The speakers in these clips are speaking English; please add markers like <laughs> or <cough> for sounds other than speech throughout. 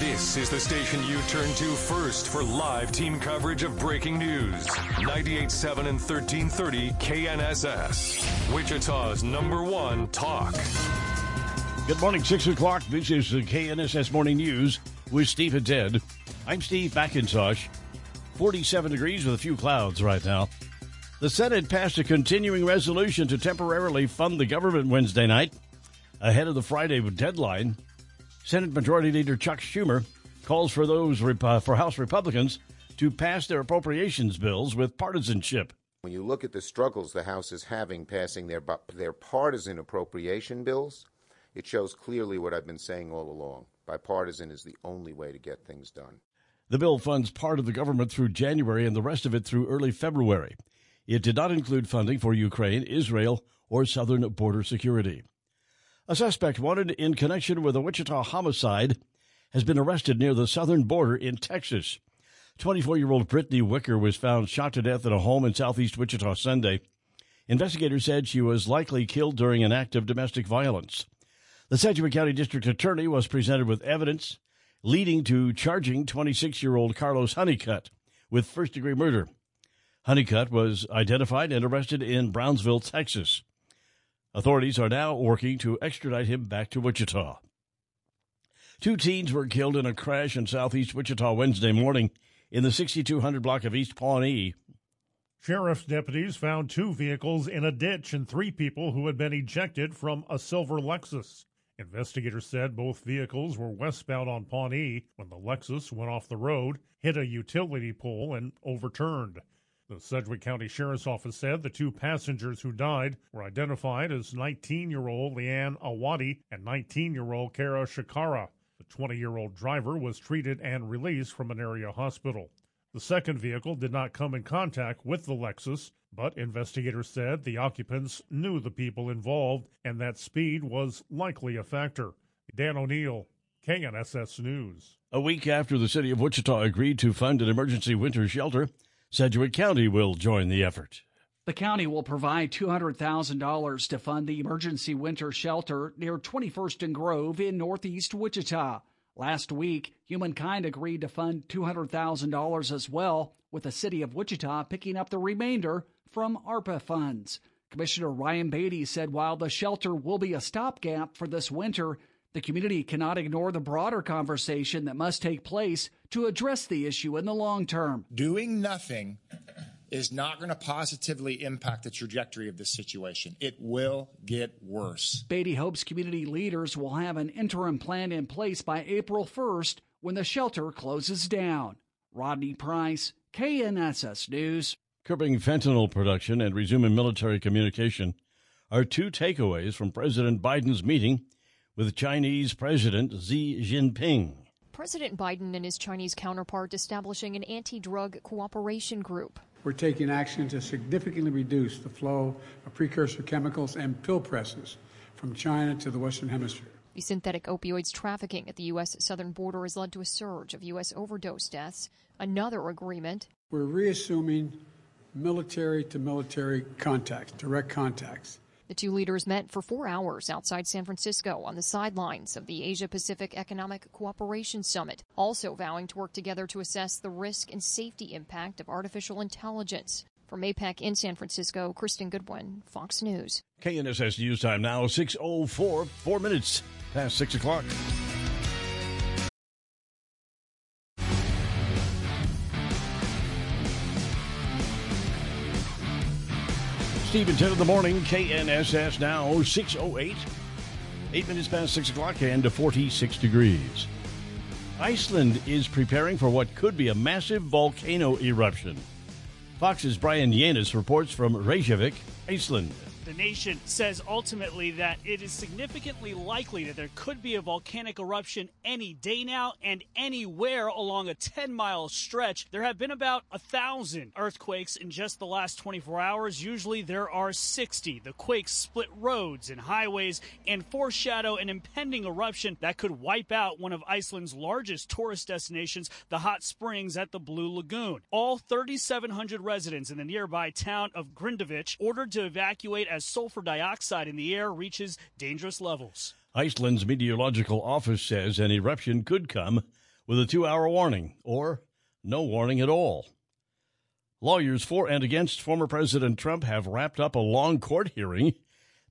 This is the station you turn to first for live team coverage of breaking news. 98.7 and 1330 KNSS. Wichita's number one talk. Good morning, 6 o'clock. This is the KNSS Morning News with Steve and Ted. I'm Steve McIntosh. 47 degrees with a few clouds right now. The Senate passed a continuing resolution to temporarily fund the government Wednesday night ahead of the Friday deadline. Senate Majority Leader Chuck Schumer calls for those uh, for House Republicans to pass their appropriations bills with partisanship. When you look at the struggles the House is having passing their their partisan appropriation bills, it shows clearly what I've been saying all along. Bipartisan is the only way to get things done. The bill funds part of the government through January and the rest of it through early February. It did not include funding for Ukraine, Israel, or southern border security. A suspect wanted in connection with a Wichita homicide has been arrested near the southern border in Texas. 24 year old Brittany Wicker was found shot to death at a home in southeast Wichita Sunday. Investigators said she was likely killed during an act of domestic violence. The Sedgwick County District Attorney was presented with evidence leading to charging 26 year old Carlos Honeycutt with first degree murder. Honeycutt was identified and arrested in Brownsville, Texas. Authorities are now working to extradite him back to Wichita. Two teens were killed in a crash in southeast Wichita Wednesday morning in the 6200 block of East Pawnee. Sheriff's deputies found two vehicles in a ditch and three people who had been ejected from a silver Lexus. Investigators said both vehicles were westbound on Pawnee when the Lexus went off the road, hit a utility pole, and overturned. The Sedgwick County Sheriff's Office said the two passengers who died were identified as 19 year old Leanne Awadi and 19 year old Kara Shakara. The 20 year old driver was treated and released from an area hospital. The second vehicle did not come in contact with the Lexus, but investigators said the occupants knew the people involved and that speed was likely a factor. Dan O'Neill, KNSS News. A week after the city of Wichita agreed to fund an emergency winter shelter, Sedgwick County will join the effort. The county will provide $200,000 to fund the emergency winter shelter near 21st and Grove in northeast Wichita. Last week, Humankind agreed to fund $200,000 as well, with the city of Wichita picking up the remainder from ARPA funds. Commissioner Ryan Baty said while the shelter will be a stopgap for this winter, the community cannot ignore the broader conversation that must take place to address the issue in the long term. Doing nothing is not going to positively impact the trajectory of this situation. It will get worse. Baty hopes community leaders will have an interim plan in place by April 1st when the shelter closes down. Rodney Price, KNSS News. Curbing fentanyl production and resuming military communication are two takeaways from President Biden's meeting with Chinese President Xi Jinping. President Biden and his Chinese counterpart establishing an anti drug cooperation group. We're taking action to significantly reduce the flow of precursor chemicals and pill presses from China to the Western Hemisphere. The synthetic opioids trafficking at the U.S. southern border has led to a surge of U.S. overdose deaths. Another agreement. We're reassuming military to military contacts, direct contacts. The two leaders met for four hours outside San Francisco on the sidelines of the Asia Pacific Economic Cooperation Summit, also vowing to work together to assess the risk and safety impact of artificial intelligence. From APEC in San Francisco, Kristen Goodwin, Fox News. KNSS News Time now, 6.04, four minutes past 6 o'clock. Steve and Ted in the morning, KNSS now 608. Eight minutes past 6 o'clock and to 46 degrees. Iceland is preparing for what could be a massive volcano eruption. Fox's Brian Yanis reports from Reykjavik, Iceland. The nation says ultimately that it is significantly likely that there could be a volcanic eruption any day now and anywhere along a 10 mile stretch. There have been about a thousand earthquakes in just the last 24 hours. Usually there are 60. The quakes split roads and highways and foreshadow an impending eruption that could wipe out one of Iceland's largest tourist destinations, the hot springs at the Blue Lagoon. All 3,700 residents in the nearby town of Grindavik ordered to evacuate as sulfur dioxide in the air reaches dangerous levels. Iceland's meteorological office says an eruption could come with a two hour warning or no warning at all. Lawyers for and against former President Trump have wrapped up a long court hearing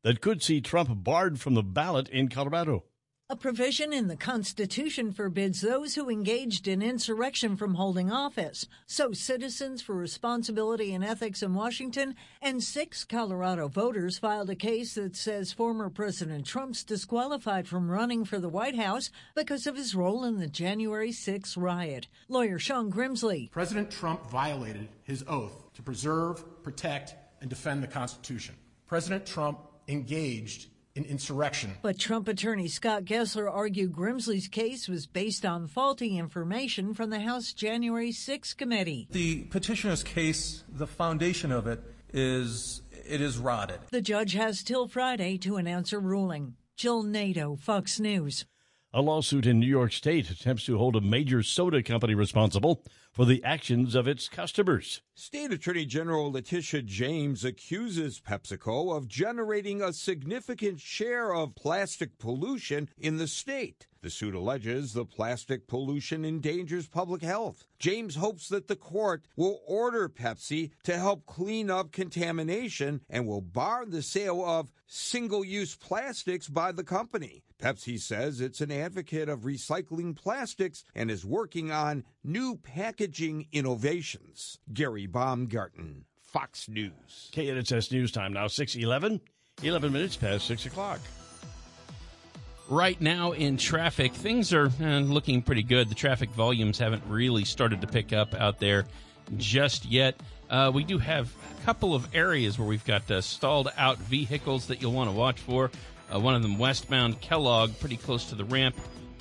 that could see Trump barred from the ballot in Colorado. A provision in the Constitution forbids those who engaged in insurrection from holding office. So, Citizens for Responsibility and Ethics in Washington and six Colorado voters filed a case that says former President Trump's disqualified from running for the White House because of his role in the January 6 riot. Lawyer Sean Grimsley. President Trump violated his oath to preserve, protect, and defend the Constitution. President Trump engaged in insurrection. But Trump attorney Scott Gessler argued Grimsley's case was based on faulty information from the House January 6 committee. The petitioner's case, the foundation of it is it is rotted. The judge has till Friday to announce a ruling. Jill Nato, Fox News. A lawsuit in New York State attempts to hold a major soda company responsible for the actions of its customers. State Attorney General Letitia James accuses PepsiCo of generating a significant share of plastic pollution in the state. The suit alleges the plastic pollution endangers public health. James hopes that the court will order Pepsi to help clean up contamination and will bar the sale of single use plastics by the company. Pepsi says it's an advocate of recycling plastics and is working on new packaging innovations. Gary Baumgarten, Fox News. KNSS News Time now 611, 11 minutes past 6 o'clock. Right now in traffic, things are uh, looking pretty good. The traffic volumes haven't really started to pick up out there just yet. Uh, we do have a couple of areas where we've got uh, stalled out vehicles that you'll want to watch for. Uh, one of them westbound Kellogg, pretty close to the ramp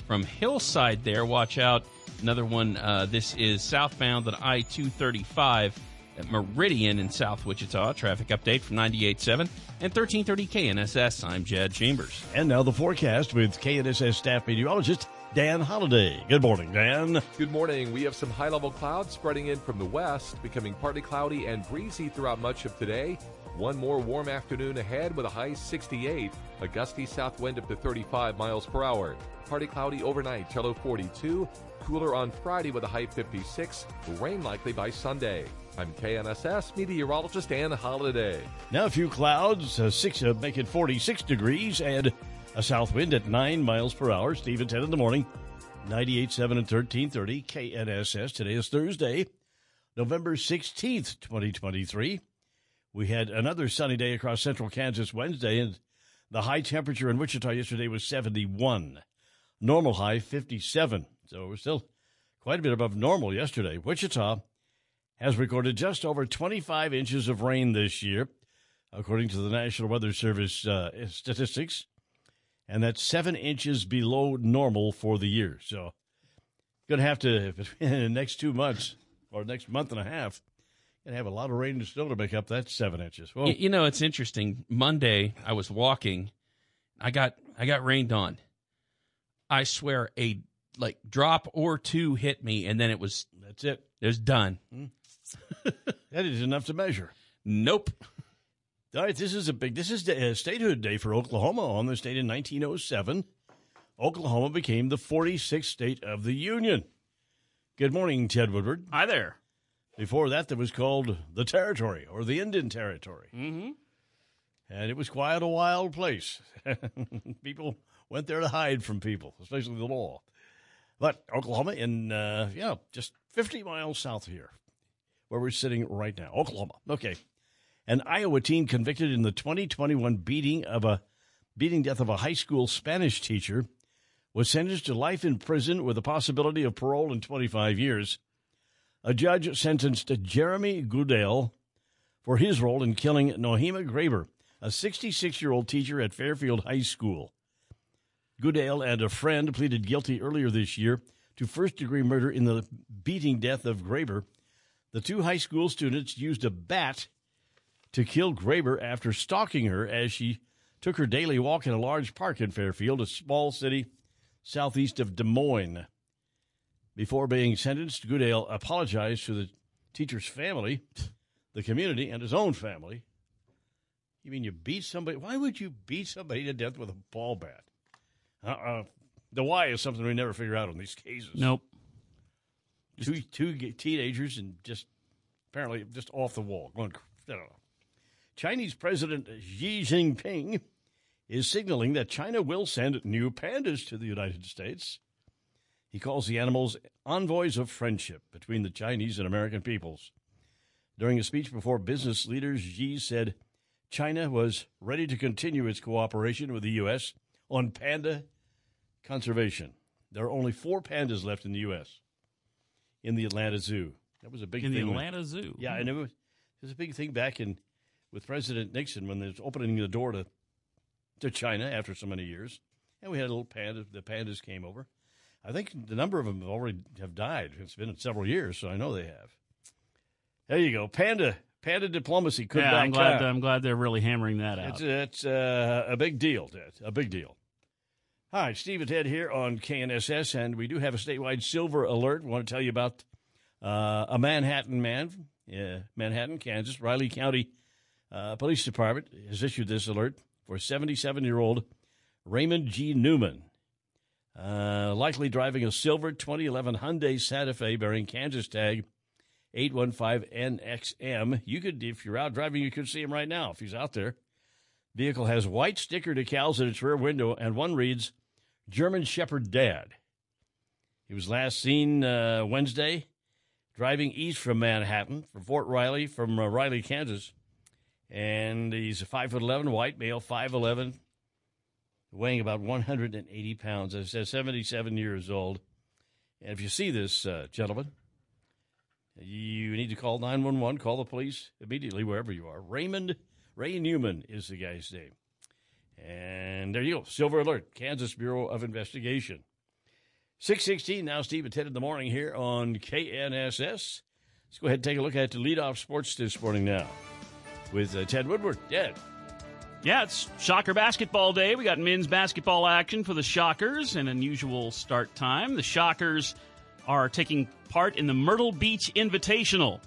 from Hillside there. Watch out. Another one, uh, this is southbound on I 235 at Meridian in South Wichita. Traffic update from 98.7 and 1330 KNSS. I'm Jed Chambers. And now the forecast with KNSS staff meteorologist Dan Holliday. Good morning, Dan. Good morning. We have some high level clouds spreading in from the west, becoming partly cloudy and breezy throughout much of today. One more warm afternoon ahead with a high 68, a gusty south wind up to 35 miles per hour. Partly cloudy overnight, low 42. Cooler on Friday with a high 56. Rain likely by Sunday. I'm KNSS meteorologist Dan Holliday. Now a few clouds, uh, six, uh, make it 46 degrees, and a south wind at 9 miles per hour. Steve at Ted in the morning, 98.7 and 1330 KNSS. Today is Thursday, November 16th, 2023. We had another sunny day across central Kansas Wednesday, and the high temperature in Wichita yesterday was 71. Normal high 57. So we're still quite a bit above normal yesterday. Wichita has recorded just over 25 inches of rain this year, according to the National Weather Service uh, statistics, and that's seven inches below normal for the year. So, going to have to, <laughs> in the next two months or next month and a half, to have a lot of rain and snow to make up that seven inches. Well, you know, it's interesting. Monday, I was walking, I got I got rained on. I swear, a like drop or two hit me, and then it was that's it. It was done. <laughs> That is enough to measure. Nope. All right, this is a big. This is a statehood day for Oklahoma. On this date in 1907, Oklahoma became the 46th state of the union. Good morning, Ted Woodward. Hi there. Before that, that was called the Territory or the Indian Territory. Mm-hmm. And it was quite a wild place. <laughs> people went there to hide from people, especially the law. But Oklahoma, in uh, yeah, just 50 miles south of here, where we're sitting right now, Oklahoma. Okay, An Iowa teen convicted in the 2021 beating of a beating death of a high school Spanish teacher was sentenced to life in prison with a possibility of parole in 25 years. A judge sentenced Jeremy Goodale for his role in killing Nohema Graber, a 66 year old teacher at Fairfield High School. Goodale and a friend pleaded guilty earlier this year to first degree murder in the beating death of Graber. The two high school students used a bat to kill Graber after stalking her as she took her daily walk in a large park in Fairfield, a small city southeast of Des Moines. Before being sentenced, Goodale apologized to the teacher's family, the community, and his own family. You mean you beat somebody? Why would you beat somebody to death with a ball bat? Uh-uh. The why is something we never figure out on these cases. Nope. Two two teenagers and just apparently just off the wall. Going, I don't know. Chinese President Xi Jinping is signaling that China will send new pandas to the United States. He calls the animals envoys of friendship between the Chinese and American peoples. During a speech before business leaders, Xi said China was ready to continue its cooperation with the U.S. on panda conservation. There are only four pandas left in the U.S. in the Atlanta Zoo. That was a big thing. in thing. the Atlanta Zoo. yeah, and it was, it was a big thing back in with President Nixon when they was opening the door to to China after so many years, and we had a little panda. The pandas came over. I think the number of them already have died. It's been several years, so I know they have. There you go, panda panda diplomacy. Could yeah, I'm glad. I'm glad they're really hammering that out. It's, it's uh, a big deal, Ted. A big deal. Hi, Steve and Ted here on KNSS, and we do have a statewide silver alert. Want to tell you about uh, a Manhattan man, uh, Manhattan, Kansas, Riley County uh, Police Department has issued this alert for 77 year old Raymond G. Newman, uh, likely driving a silver 2011 Hyundai Santa Fe bearing Kansas tag 815NXM. You could, if you're out driving, you could see him right now if he's out there. Vehicle has white sticker decals at its rear window, and one reads German Shepherd Dad. He was last seen uh, Wednesday driving east from Manhattan from Fort Riley, from uh, Riley, Kansas. And he's a 5'11 white male, 5'11, weighing about 180 pounds. As I said, 77 years old. And if you see this uh, gentleman, you need to call 911, call the police immediately wherever you are. Raymond Ray Newman is the guy's name. And there you go. Silver Alert, Kansas Bureau of Investigation. 616 now, Steve and Ted in the morning here on KNSS. Let's go ahead and take a look at the leadoff sports this morning now with uh, Ted Woodward. Ted. Yeah, it's Shocker Basketball Day. We got men's basketball action for the Shockers, an unusual start time. The Shockers are taking part in the Myrtle Beach Invitational,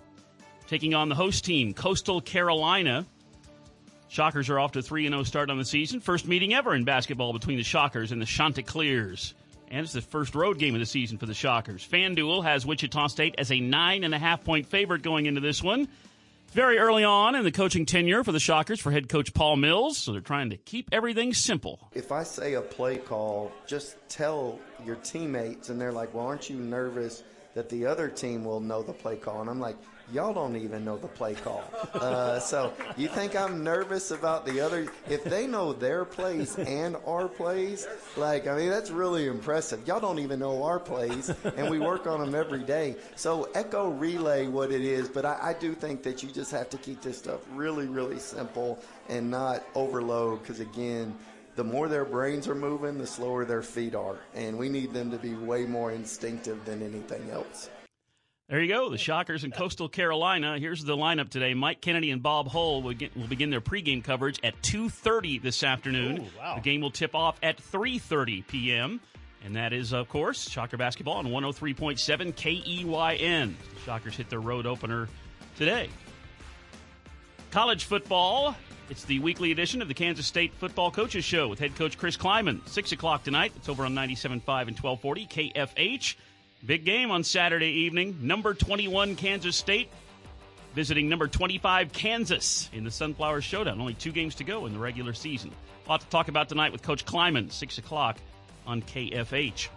taking on the host team, Coastal Carolina. Shockers are off to 3 0 start on the season. First meeting ever in basketball between the Shockers and the Chanticleers. And it's the first road game of the season for the Shockers. FanDuel has Wichita State as a nine and a half point favorite going into this one. Very early on in the coaching tenure for the Shockers for head coach Paul Mills, so they're trying to keep everything simple. If I say a play call, just tell your teammates, and they're like, "Well, aren't you nervous that the other team will know the play call?" And I'm like, "Y'all don't even know the play call." Uh, so you think I'm nervous about the other? If they know their plays and our plays, like I mean, that's really impressive. Y'all don't even know our plays, and we work on them every day. So echo relay what it is, but I, I do think that you just have to keep this stuff really, really simple and not overload, because again the more their brains are moving, the slower their feet are. And we need them to be way more instinctive than anything else. There you go, the Shockers in Coastal Carolina. Here's the lineup today. Mike Kennedy and Bob Hull will, get, will begin their pregame coverage at 2.30 this afternoon. Ooh, wow. The game will tip off at 3.30 p.m. And that is, of course, Shocker Basketball on 103.7 KEYN. Shockers hit their road opener today. College football. It's the weekly edition of the Kansas State Football Coaches Show with head coach Chris Klieman. 6 o'clock tonight. It's over on 97.5 and 1240 KFH. Big game on Saturday evening. Number 21 Kansas State visiting number 25 Kansas in the Sunflower Showdown. Only two games to go in the regular season. A lot to talk about tonight with Coach Klieman. 6 o'clock on KFH.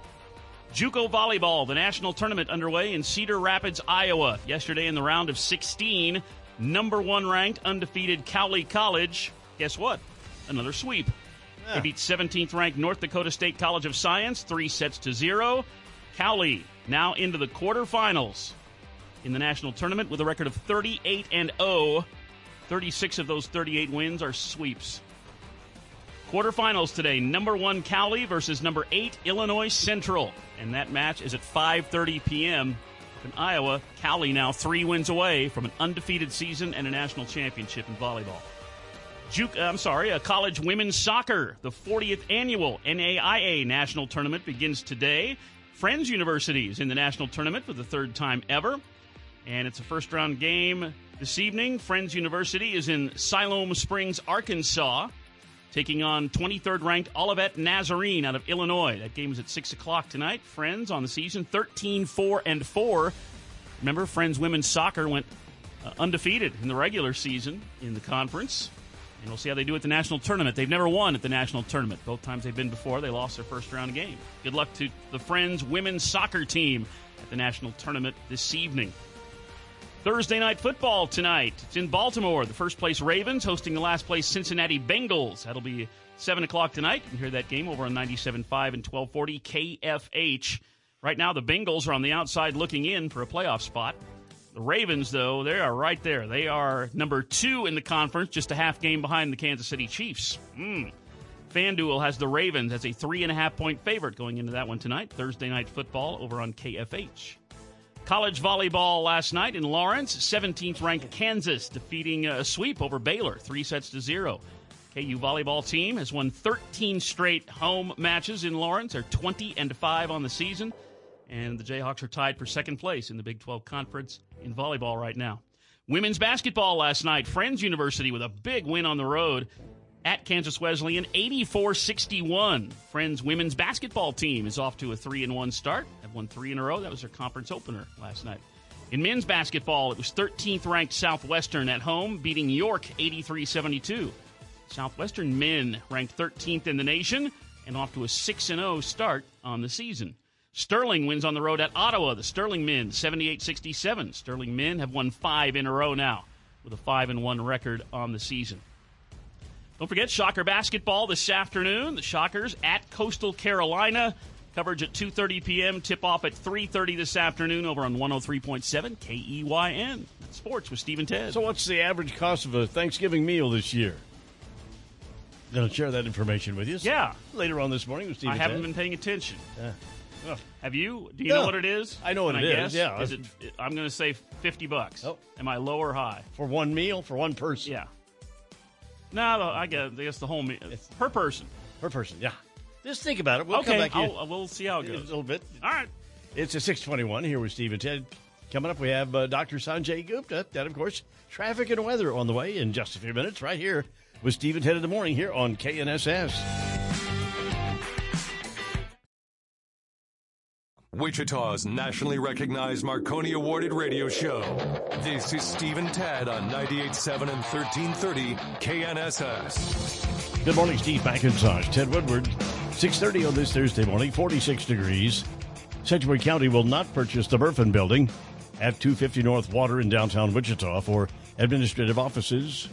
JUCO volleyball, the national tournament underway in Cedar Rapids, Iowa. Yesterday in the round of 16, Number one ranked, undefeated Cowley College. Guess what? Another sweep. They beat 17th ranked North Dakota State College of Science, three sets to zero. Cowley now into the quarterfinals in the national tournament with a record of 38 and 0. 36 of those 38 wins are sweeps. Quarterfinals today: number one Cowley versus number eight Illinois Central, and that match is at 5:30 p.m. in Iowa. Cowley now three wins away from an undefeated season and a national championship in volleyball. Juke, I'm sorry, a college women's soccer. The 40th annual NAIA national tournament begins today. Friends University is in the national tournament for the third time ever, and it's a first round game this evening. Friends University is in Siloam Springs, Arkansas taking on 23rd ranked Olivet Nazarene out of Illinois. That game is at 6 o'clock tonight. Friends on the season 13 4 and 4. Remember, Friends women's soccer went uh, undefeated in the regular season in the conference. And we'll see how they do at the national tournament. They've never won at the national tournament. Both times they've been before, they lost their first round game. Good luck to the Friends women's soccer team at the national tournament this evening. Thursday night football tonight. It's in Baltimore. The first place Ravens hosting the last place Cincinnati Bengals. That'll be 7 o'clock tonight. You can hear that game over on 97.5 and 1240 KFH. Right now, the Bengals are on the outside looking in for a playoff spot. The Ravens, though, they are right there. They are number two in the conference, just a half game behind the Kansas City Chiefs. Mm. FanDuel has the Ravens as a three and a half point favorite going into that one tonight. Thursday night football over on KFH. College volleyball last night in Lawrence. 17th ranked Kansas defeating a sweep over Baylor, three sets to zero. KU volleyball team has won 13 straight home matches in Lawrence. They're 20 and 5 on the season. And the Jayhawks are tied for second place in the Big 12 Conference in volleyball right now. Women's basketball last night. Friends University with a big win on the road at Kansas Wesleyan, 84 61. Friends women's basketball team is off to a 3 and 1 start. Have won three in a row. That was their conference opener last night. In men's basketball, it was 13th ranked Southwestern at home, beating York 83 72. Southwestern men ranked 13th in the nation and off to a 6 0 start on the season. Sterling wins on the road at Ottawa. The Sterling men 78 67. Sterling men have won five in a row now with a 5 and 1 record on the season. Don't forget Shocker basketball this afternoon. The Shockers at Coastal Carolina. Coverage at 2:30 p.m. Tip off at 3:30 this afternoon over on 103.7 KEYN. Sports with Steve and Ted. So, what's the average cost of a Thanksgiving meal this year? Going to share that information with you. Yeah. Later on this morning with Steve. I haven't Ted. been paying attention. Yeah. Have you? Do you No. know what it is? I know what Can it I is, guess? yeah. Is it? I'm going to say 50 bucks. Oh. Am I low or high? for one meal for one person. Yeah. No, I guess, I guess the whole meal per person. Per person. Yeah. Just think about it. We'll okay, come back here we'll see how it in a little bit. All right. It's a 621 here with Steve and Ted. Coming up, we have uh, Dr. Sanjay Gupta. That, of course, traffic and weather on the way in just a few minutes, right here with Steve and Ted in the morning here on KNSS. Wichita's nationally recognized Marconi awarded radio show. This is Stephen Ted on 98.7 and 1330 KNSS. Good morning, Steve McIntosh, Ted Woodward. 6.30 on this Thursday morning, 46 degrees. Sedgwick County will not purchase the Burfin Building at 250 North Water in downtown Wichita for administrative offices.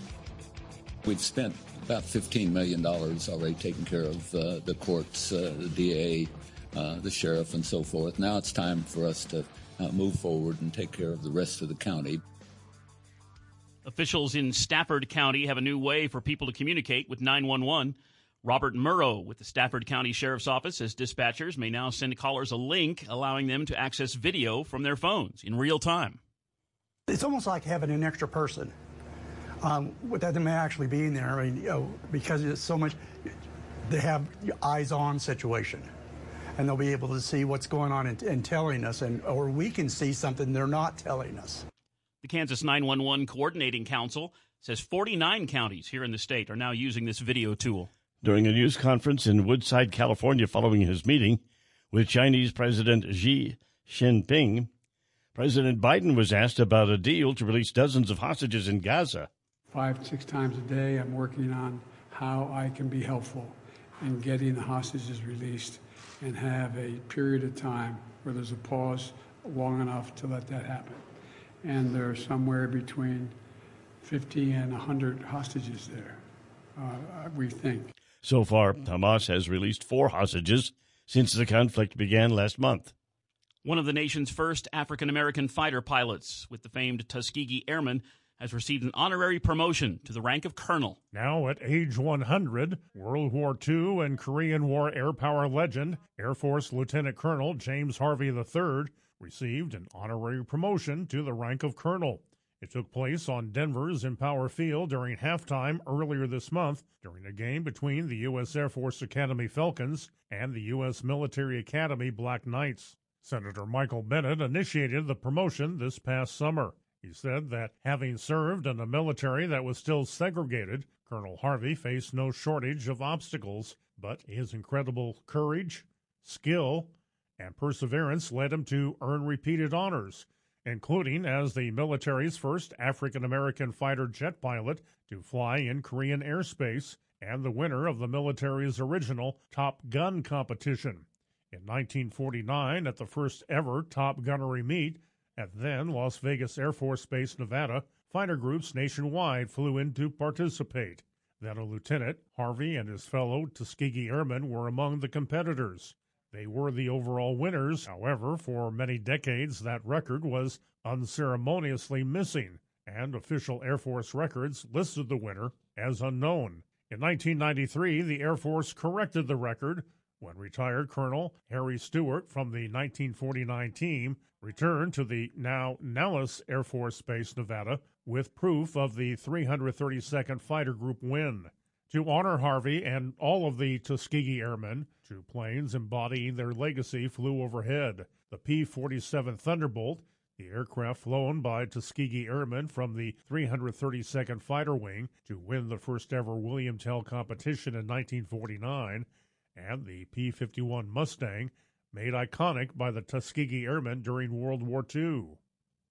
We've spent about $15 million already taking care of uh, the courts, uh, the DA, uh, the sheriff, and so forth. Now it's time for us to uh, move forward and take care of the rest of the county. Officials in Stafford County have a new way for people to communicate with 911. Robert Murrow with the Stafford County Sheriff's Office says dispatchers may now send callers a link allowing them to access video from their phones in real time. It's almost like having an extra person. Um, without them actually being there, I mean, you know, because it's so much, they have eyes on situation. And they'll be able to see what's going on and, and telling us, and or we can see something they're not telling us. The Kansas 911 Coordinating Council says 49 counties here in the state are now using this video tool. During a news conference in Woodside, California, following his meeting with Chinese President Xi Jinping, President Biden was asked about a deal to release dozens of hostages in Gaza. Five, six times a day, I'm working on how I can be helpful in getting the hostages released and have a period of time where there's a pause long enough to let that happen. And there's somewhere between 50 and 100 hostages there, uh, we think. So far, Hamas has released four hostages since the conflict began last month. One of the nation's first African American fighter pilots with the famed Tuskegee Airmen has received an honorary promotion to the rank of colonel. Now at age 100, World War II and Korean War air power legend, Air Force Lieutenant Colonel James Harvey III, received an honorary promotion to the rank of colonel. It took place on Denver's Empower Field during halftime earlier this month during a game between the U.S. Air Force Academy Falcons and the U.S. Military Academy Black Knights. Senator Michael Bennet initiated the promotion this past summer. He said that having served in a military that was still segregated, Colonel Harvey faced no shortage of obstacles, but his incredible courage, skill, and perseverance led him to earn repeated honors, including as the military's first African American fighter jet pilot to fly in Korean airspace and the winner of the military's original Top Gun competition. In 1949, at the first ever Top Gunnery meet, at then Las Vegas Air Force Base, Nevada, fighter groups nationwide flew in to participate. Then a lieutenant, Harvey and his fellow Tuskegee Airmen were among the competitors. They were the overall winners. However, for many decades, that record was unceremoniously missing, and official Air Force records listed the winner as unknown. In 1993, the Air Force corrected the record when retired Colonel Harry Stewart from the 1949 team returned to the now Nellis Air Force Base, Nevada, with proof of the 332nd Fighter Group win. To honor Harvey and all of the Tuskegee Airmen, two planes embodying their legacy flew overhead. The P 47 Thunderbolt, the aircraft flown by Tuskegee Airmen from the 332nd Fighter Wing to win the first ever William Tell competition in 1949, and the P 51 Mustang, made iconic by the Tuskegee Airmen during World War II.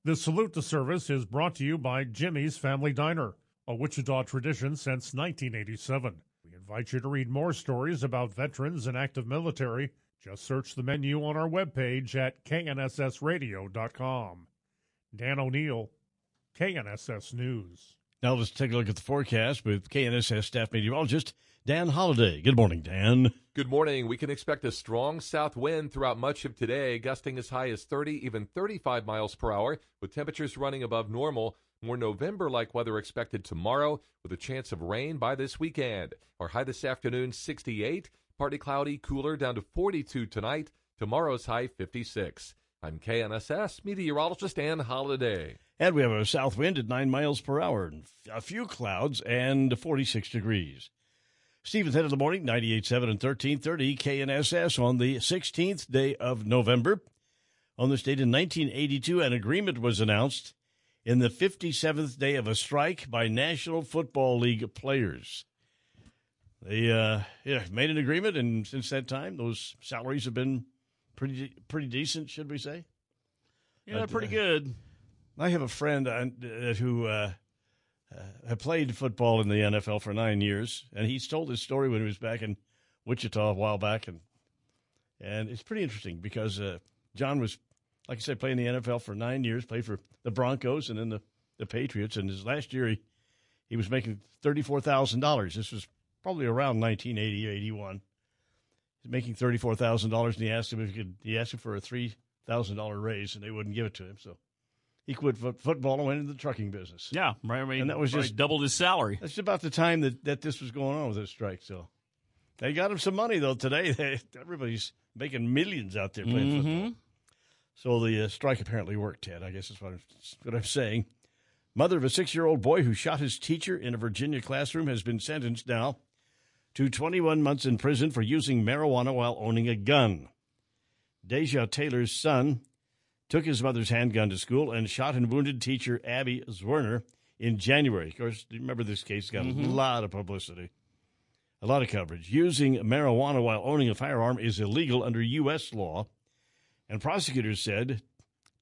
The salute to service is brought to you by Jimmy's Family Diner, a Wichita tradition since 1987. We invite you to read more stories about veterans and active military. Just search the menu on our webpage at knssradio.com. Dan O'Neill, KNSS News. Now let's take a look at the forecast with KNSS staff meteorologist Dan Holliday. Good morning, Dan. Good morning. We can expect a strong south wind throughout much of today, gusting as high as 30, even 35 miles per hour, with temperatures running above normal. More November like weather expected tomorrow, with a chance of rain by this weekend. Our high this afternoon, 68. Partly cloudy, cooler, down to 42 tonight. Tomorrow's high, 56. I'm KNSS meteorologist Dan Holliday. And we have a south wind at 9 miles per hour, a few clouds, and 46 degrees. Stevens Head of the Morning, 98.7 and 1330 KNSS on the 16th day of November. On this date in 1982, an agreement was announced in the 57th day of a strike by National Football League players. They uh, yeah, made an agreement, and since that time, those salaries have been pretty pretty decent, should we say? Yeah, but, pretty uh, good. I have a friend uh, who uh, uh, have played football in the NFL for nine years, and he's told his story when he was back in Wichita a while back, and and it's pretty interesting because uh, John was, like I said, playing the NFL for nine years, played for the Broncos and then the, the Patriots, and his last year he he was making thirty four thousand dollars. This was probably around 1980, 81. He's making thirty four thousand dollars, and he asked him if he could. He asked him for a three thousand dollar raise, and they wouldn't give it to him. So he quit football and went into the trucking business. Yeah, right. I mean, and that was just doubled his salary. That's about the time that, that this was going on with this strike. So they got him some money though today. They, <laughs> everybody's making millions out there playing mm-hmm. football. So the uh, strike apparently worked, Ted. I guess that's what I'm, what I'm saying. Mother of a six-year-old boy who shot his teacher in a Virginia classroom has been sentenced now to 21 months in prison for using marijuana while owning a gun. Deja Taylor's son took his mother's handgun to school and shot and wounded teacher Abby Zwerner in January. Of course, remember this case got mm-hmm. a lot of publicity, a lot of coverage. Using marijuana while owning a firearm is illegal under U.S. law, and prosecutors said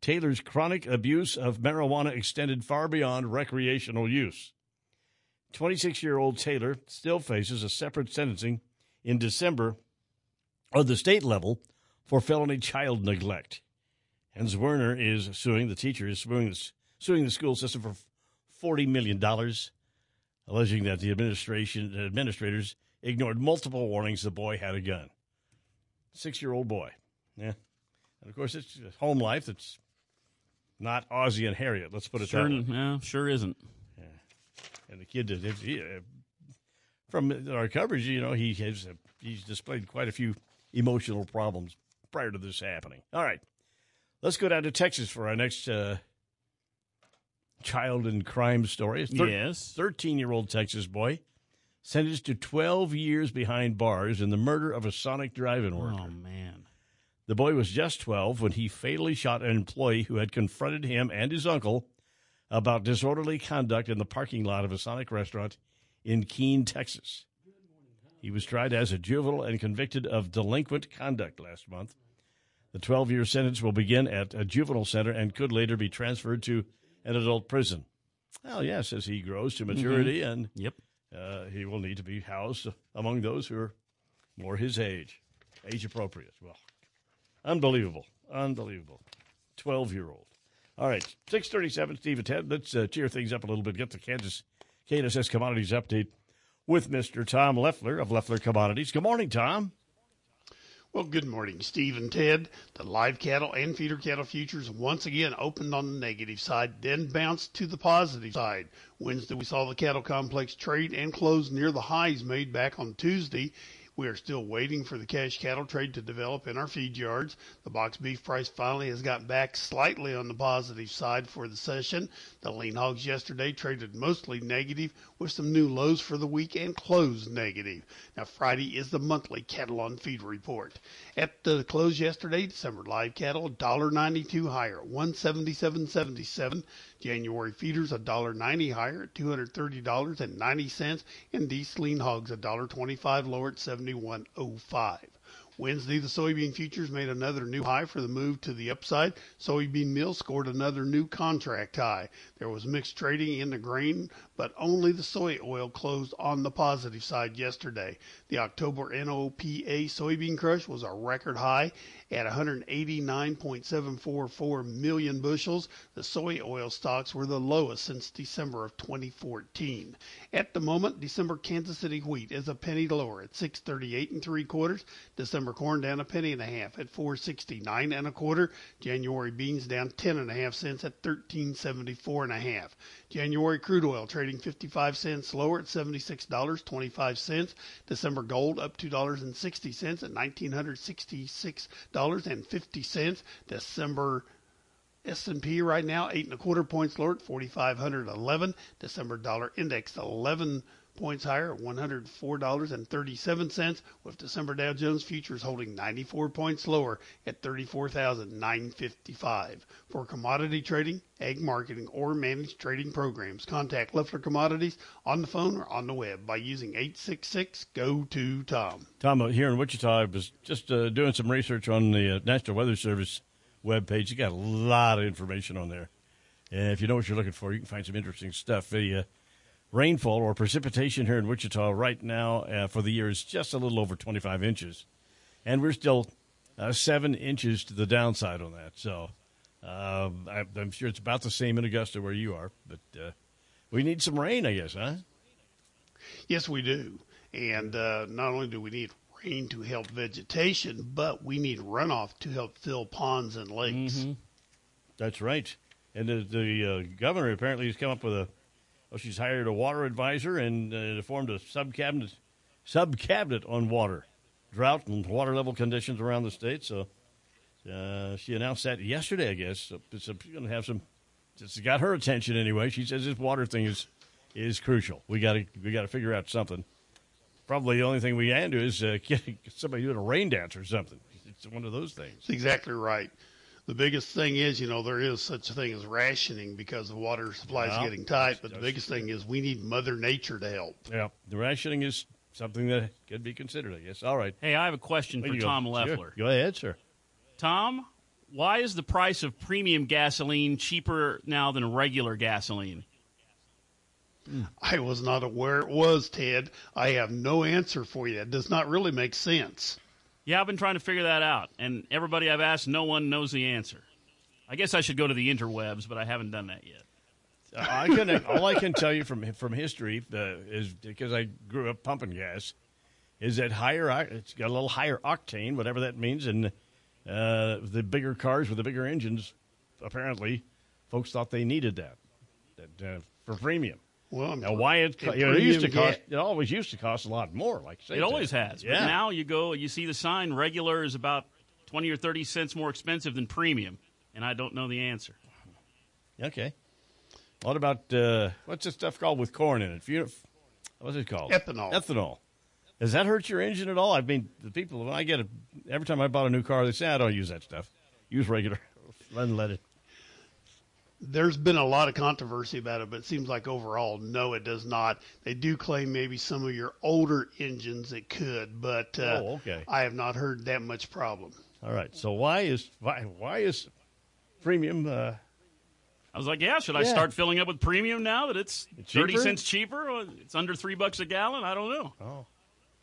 Taylor's chronic abuse of marijuana extended far beyond recreational use. 26 year old Taylor still faces a separate sentencing in December on the state level for felony child neglect. And Zwerner is suing, the teacher is suing, suing the school system for $40 million, alleging that the administration administrators ignored multiple warnings the boy had a gun. Six year old boy. Yeah. And of course, it's home life that's not Ozzie and Harriet. Let's put it Sure, that way. yeah, sure isn't. Yeah. And the kid, did, he, uh, from our coverage, you know, he has uh, he's displayed quite a few emotional problems prior to this happening. All right, let's go down to Texas for our next uh, child and crime story. A Yes. thirteen-year-old Texas boy sentenced to twelve years behind bars in the murder of a Sonic drive-in worker. Oh man. The boy was just 12 when he fatally shot an employee who had confronted him and his uncle about disorderly conduct in the parking lot of a Sonic restaurant in Keene, Texas. He was tried as a juvenile and convicted of delinquent conduct last month. The 12 year sentence will begin at a juvenile center and could later be transferred to an adult prison. Well, yes, as he grows to maturity, and yep, uh, he will need to be housed among those who are more his age, age appropriate. Well, unbelievable, unbelievable. 12 year old. All right, 637, Steve Ted. Let's uh, cheer things up a little bit. Get the Kansas KNSS Commodities Update with Mr. Tom Leffler of Leffler Commodities. Good morning, Tom. Well, good morning, Steve and Ted. The live cattle and feeder cattle futures once again opened on the negative side, then bounced to the positive side. Wednesday, we saw the cattle complex trade and close near the highs made back on Tuesday. We are still waiting for the cash cattle trade to develop in our feed yards. The box beef price finally has got back slightly on the positive side for the session. The lean hogs yesterday traded mostly negative with some new lows for the week and closed negative. Now Friday is the monthly cattle on feed report. At the close yesterday, December live cattle $1.92 higher, 177.77. January feeders $1.90 higher at $230.90 and these lean hogs $1.25 lower at 71.05. Wednesday, the soybean futures made another new high for the move to the upside. Soybean meal scored another new contract high. There was mixed trading in the grain, but only the soy oil closed on the positive side yesterday. The October NOPA soybean crush was a record high at 189.744 million bushels. The soy oil stocks were the lowest since December of 2014. At the moment, December Kansas City wheat is a penny lower at 638 and three quarters. December corn down a penny and a half at 469 and a quarter. January beans down 10 and a half cents at 1374 and a half. January crude oil trading 55 cents lower at $76.25. December gold up $2.60 at $1,966.50. cents. December S&P right now eight and a quarter points lower at 4,511. December dollar index 11 points higher at $104.37, with December Dow Jones futures holding 94 points lower at 34,955. For commodity trading, ag marketing, or managed trading programs, contact Leffler Commodities on the phone or on the web by using 866-GO-TO-TOM. Tom, uh, here in Wichita, I was just uh, doing some research on the uh, National Weather Service webpage. You got a lot of information on there. And if you know what you're looking for, you can find some interesting stuff. The uh, rainfall or precipitation here in Wichita right now uh, for the year is just a little over 25 inches. And we're still uh, seven inches to the downside on that. So uh, I, I'm sure it's about the same in Augusta where you are. But uh, we need some rain, I guess, huh? Yes, we do. And uh, not only do we need rain to help vegetation, but we need runoff to help fill ponds and lakes. That's right. And the, the uh, governor apparently has come up with a. Well, she's hired a water advisor and uh, formed a sub cabinet sub cabinet on water, drought and water level conditions around the state. So uh, she announced that yesterday, I guess. So, she's going to have some. It's got her attention anyway. She says this water thing is is crucial. We got to we got to figure out something. Probably the only thing we can do is uh, <laughs> get somebody doing a rain dance or something. It's one of those things. Exactly right. The biggest thing is, you know, there is such a thing as rationing because the water supply is Yeah. getting tight. But the biggest thing is we need Mother Nature to help. Yeah, the rationing is something that could be considered, I guess. All right. Hey, I have a question There for you go. Tom Sure. Leffler. Go ahead, sir. Tom, why is the price of premium gasoline cheaper now than regular gasoline? I was not aware it was, Ted. I have no answer for you. It does not really make sense. Yeah, I've been trying to figure that out, and everybody I've asked, no one knows the answer. I guess I should go to the interwebs, but I haven't done that yet. I can all I can tell you from from history uh, is because I grew up pumping gas, is that higher it's got a little higher octane, whatever that means, and uh, the bigger cars with the bigger engines, apparently, folks thought they needed that, that uh, for premium. Well, now why it, you know, it used to cost? It always used to cost a lot more. Like it always has. Yeah. But now you go, you see the sign. Regular is about twenty or thirty cents more expensive than premium, and I don't know the answer. Okay. What about uh, what's this stuff called with corn in it? You, What's it called? Ethanol. Ethanol. Does that hurt your engine at all? I mean, the people when I get it, every time I bought a new car, they say I don't use that stuff. Use regular unleaded. There's been a lot of controversy about it, but it seems like overall, no, it does not. They do claim maybe some of your older engines it could, but uh, oh, okay. I have not heard that much problem. All right. So why is why why is premium? Uh, I was like, yeah, should I start filling up with premium now that it's cheaper? 30 cents cheaper? It's under three bucks a gallon? I don't know. Oh.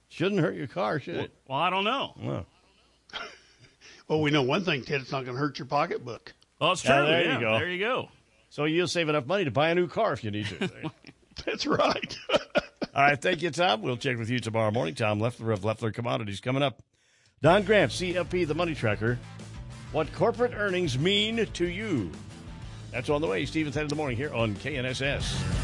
Shouldn't hurt your car, should well, it? Well, I don't know. Well, <laughs> well we know one thing, Ted, it's not going to hurt your pocketbook. Oh, it's true. Yeah, there yeah, you go. There you go. So you'll save enough money to buy a new car if you need to. <laughs> That's right. <laughs> All right, thank you, Tom. We'll check with you tomorrow morning. Tom Leffler of Leffler Commodities coming up. Don Grant, CFP, the money tracker. What corporate earnings mean to you? That's on the way. Steve and Ted in the Morning here on KNSS.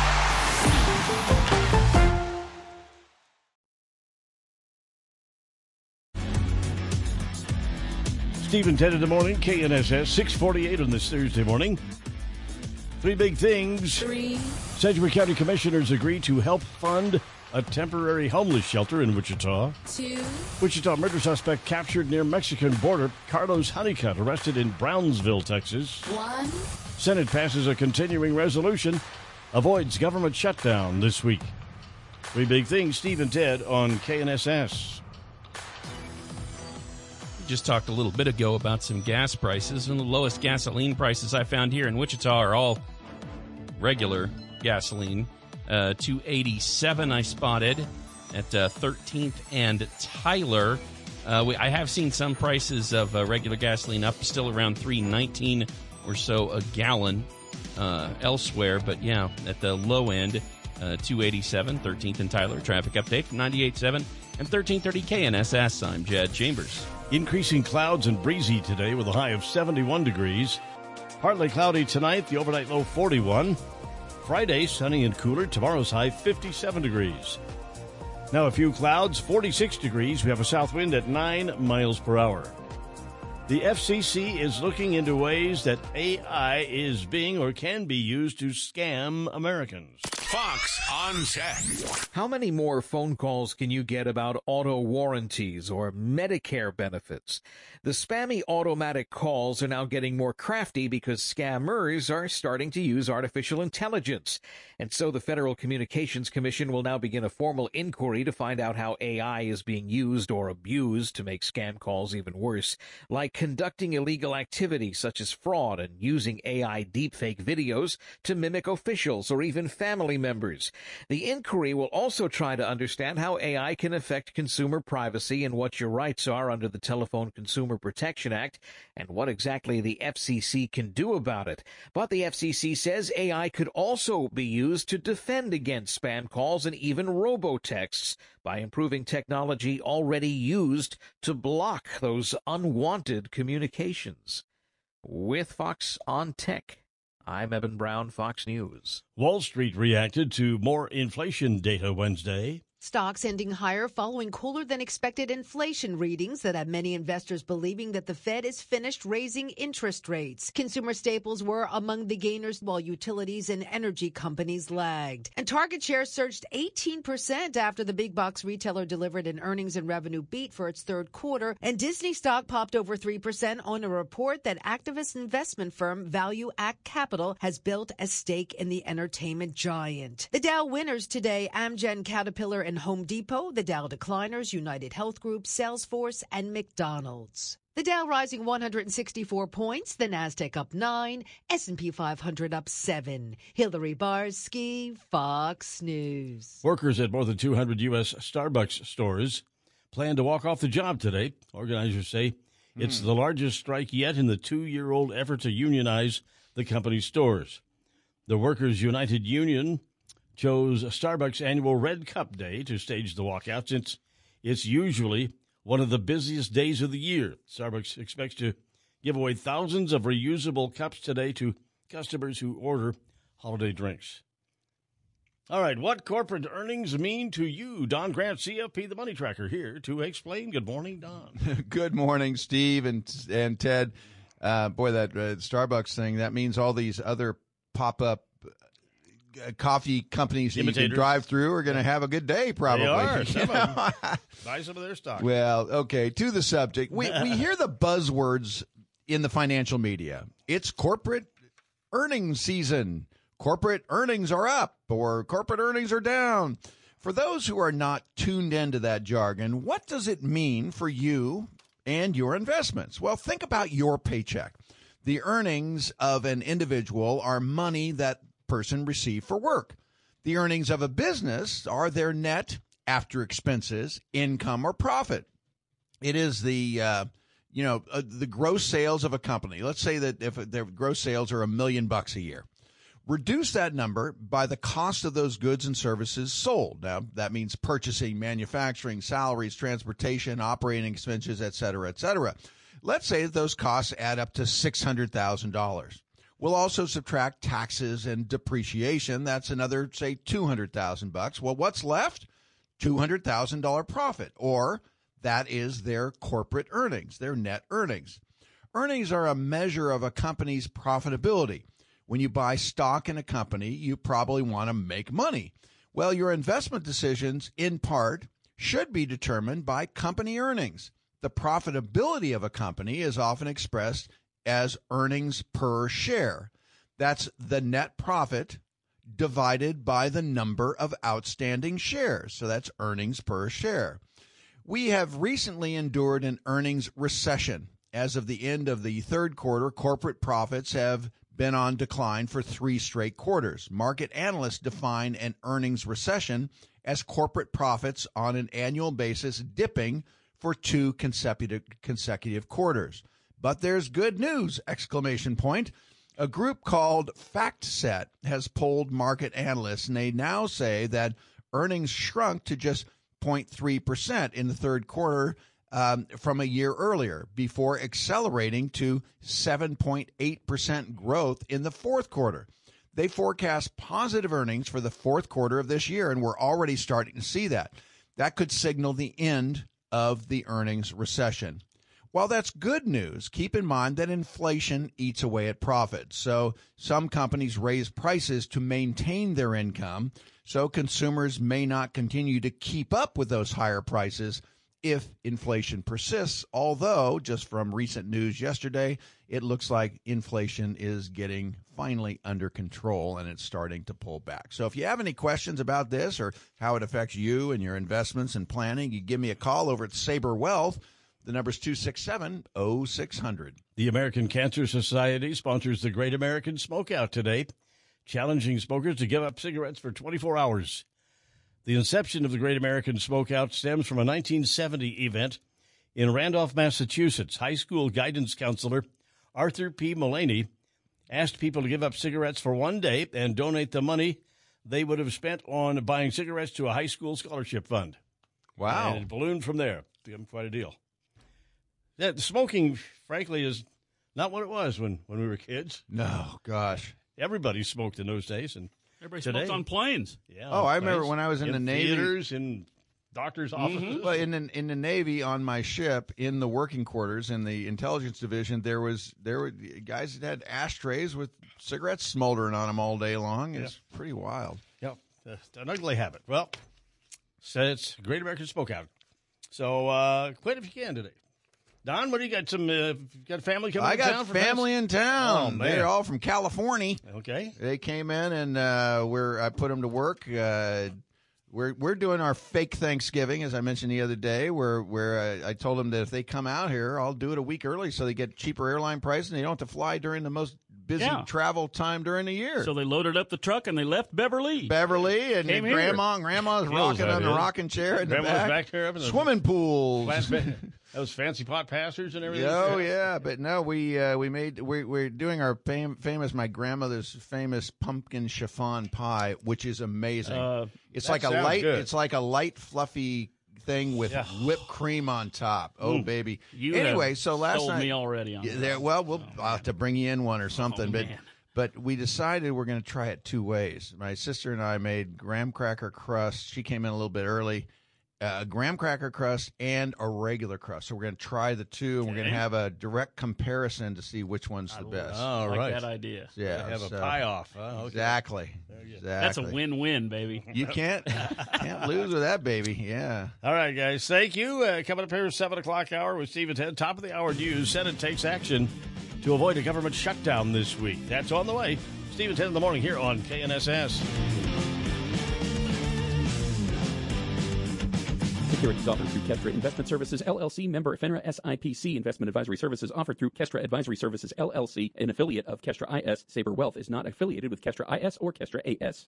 Steve and Ted in the morning, KNSS, 648 on this Thursday morning. Three big things. Three. Sedgwick County Commissioners agree to help fund a temporary homeless shelter in Wichita. Two. Wichita murder suspect captured near Mexican border. Carlos Honeycutt arrested in Brownsville, Texas. One. Senate passes a continuing resolution, avoids government shutdown this week. Three big things. Steve and Ted on KNSS just talked a little bit ago about some gas prices, and the lowest gasoline prices I found here in Wichita are all regular gasoline. Uh, 287 I spotted at uh, 13th and Tyler. Uh, we, I have seen some prices of uh, regular gasoline up still around 319 or so a gallon uh, elsewhere, but yeah, at the low end, uh, 287, 13th and Tyler. Traffic update from 98.7 and 1330 KNSS. I'm Jed Chambers. Increasing clouds and breezy today with a high of 71 degrees. Partly cloudy tonight, the overnight low 41. Friday, sunny and cooler. Tomorrow's high 57 degrees. Now a few clouds, 46 degrees. We have a south wind at 9 miles per hour. The FCC is looking into ways that AI is being or can be used to scam Americans. Fox on Tech. How many more phone calls can you get about auto warranties or Medicare benefits? The spammy automatic calls are now getting more crafty because scammers are starting to use artificial intelligence. And so the Federal Communications Commission will now begin a formal inquiry to find out how AI is being used or abused to make scam calls even worse, like conducting illegal activities such as fraud and using AI deepfake videos to mimic officials or even family members. The inquiry will also try to understand how AI can affect consumer privacy and what your rights are under the Telephone Consumer Protection Act and what exactly the FCC can do about it. But the FCC says AI could also be used to defend against spam calls and even robotexts by improving technology already used to block those unwanted communications. With Fox on Tech, I'm Eben Brown, Fox News. Wall Street reacted to more inflation data Wednesday. Stocks ending higher following cooler than expected inflation readings that have many investors believing that the Fed is finished raising interest rates. Consumer staples were among the gainers while utilities and energy companies lagged. And Target shares surged 18% after the big box retailer delivered an earnings and revenue beat for its third quarter. And Disney stock popped over 3% on a report that activist investment firm ValueAct Capital has built a stake in the entertainment giant. The Dow winners today, Amgen, Caterpillar, and Home Depot, the Dow decliners, UnitedHealth Group, Salesforce, and McDonald's. The Dow rising 164 points, the Nasdaq up 9, S&P 500 up 7. Hillary Barsky, Fox News. Workers at more than 200 U.S. Starbucks stores plan to walk off the job today. Organizers say it's Hmm. the largest strike yet in the two-year-old effort to unionize the company's stores. The Workers United Union chose Starbucks' annual Red Cup Day to stage the walkout since it's usually one of the busiest days of the year. Starbucks expects to give away thousands of reusable cups today to customers who order holiday drinks. All right, what corporate earnings mean to you? Don Grant, CFP, the Money Tracker, here to explain. Good morning, Don. <laughs> Good morning, Steve and and Ted. Uh, boy, that uh, Starbucks thing that means all these other pop up uh, Uh, coffee companies that you can drive through are going to have a good day. Probably. They are. <laughs> Some. Buy some of their stock. Well, okay, to the subject. We we <laughs> hear the buzzwords in the financial media. It's corporate earnings season. Corporate earnings are up or corporate earnings are down. For those who are not tuned into that jargon, what does it mean for you and your investments? Well, think about your paycheck. The earnings of an individual are money that person receive for work. The earnings of a business are their net after expenses, income, or profit. It is the uh, you know uh, the gross sales of a company. Let's say that if their gross sales are a million bucks a year, reduce that number by the cost of those goods and services sold. Now that means purchasing, manufacturing, salaries, transportation, operating expenses, et cetera, et cetera. Let's say that those costs add up to six hundred thousand dollars. We'll also subtract taxes and depreciation. That's another, say, two hundred thousand bucks. Well, what's left? Two hundred thousand dollar profit, or that is their corporate earnings, their net earnings. Earnings are a measure of a company's profitability. When you buy stock in a company, you probably want to make money. Well, your investment decisions, in part, should be determined by company earnings. The profitability of a company is often expressed as earnings per share. That's the net profit divided by the number of outstanding shares. So that's earnings per share. We have recently endured an earnings recession. As of the end of the third quarter, corporate profits have been on decline for three straight quarters. Market analysts define an earnings recession as corporate profits on an annual basis dipping for two consecutive consecutive quarters. But there's good news! Exclamation point. A group called FactSet has polled market analysts, and they now say that earnings shrunk to just 0.3% in the third quarter um, from a year earlier before accelerating to 7.8% growth in the fourth quarter. They forecast positive earnings for the fourth quarter of this year, and we're already starting to see that. That could signal the end of the earnings recession. While that's good news, keep in mind that inflation eats away at profits. So some companies raise prices to maintain their income, so consumers may not continue to keep up with those higher prices if inflation persists. Although, just from recent news yesterday, it looks like inflation is getting finally under control and it's starting to pull back. So, if you have any questions about this or how it affects you and your investments and planning, you give me a call over at Saber Wealth. The number's 267 0600. The American Cancer Society sponsors the Great American Smokeout today, challenging smokers to give up cigarettes for 24 hours. The inception of the Great American Smokeout stems from a 1970 event in Randolph, Massachusetts. High school guidance counselor Arthur P. Mullaney asked people to give up cigarettes for one day and donate the money they would have spent on buying cigarettes to a high school scholarship fund. Wow. And it ballooned from there. Become quite a deal. That smoking, frankly, is Not what it was when, when we were kids. No, gosh. Everybody smoked in those days, and Everybody today, smoked on planes. Yeah. Oh, on I remember when I was in the Navy. theaters, in doctors' offices. Well, in the, in the Navy, on my ship, in the working quarters, in the intelligence division, there was there were guys that had ashtrays with cigarettes smoldering on them all day long. It's pretty wild. Yep, It's an ugly habit. Well, so it's Great American Smoke Out. So uh, quit if you can today. Don, what do you got? Some uh, got family coming? I in got family in town. Oh. They're all from California. Okay. They came in and uh, we're I put them to work. Uh, we're we're doing our fake Thanksgiving, as I mentioned the other day. Where where uh, I told them that if they come out here, I'll do it a week early so they get cheaper airline prices and they don't have to fly during the most busy Yeah. travel time during the year. So they loaded up the truck and they left Beverly. Beverly and here. grandma and grandma's rocking on the rocking chair in the Grandma's back. back there up in the Swimming pools. <laughs> Those fancy pot passers and everything. Oh yeah, but no, we uh, we made we we're doing our fam- famous my grandmother's famous pumpkin chiffon pie, which is amazing. Uh, it's like a light, good. it's like a light fluffy thing with Yeah. <sighs> whipped cream on top. Oh Mm. baby. You anyway, have so last night me already on there, well, we'll I'll have to bring you in one or something, Oh, but. man. But we decided we're going to try it two ways. My sister and I made graham cracker crust. She came in a little bit early. Uh, a graham cracker crust and a regular crust. So we're going to try the two, and we're going to have a direct comparison to see which one's the best. All like right. that idea. Yeah, Have a pie off. Huh? Okay. Exactly. That's a win-win, baby. <laughs> You can't can't lose with that baby. Yeah. All right, guys. Thank you. Uh, coming up here, seven o'clock hour with Steve and Ted. Top of the hour news. Senate takes action to avoid a government shutdown this week. That's on the way. Steve and Ted in the morning here on KNSS. Securities offered through Kestra Investment Services LLC, member FINRA SIPC. Investment advisory services offered through Kestra Advisory Services LLC, an affiliate of Kestra IS. Saber Wealth is not affiliated with Kestra IS or Kestra AS.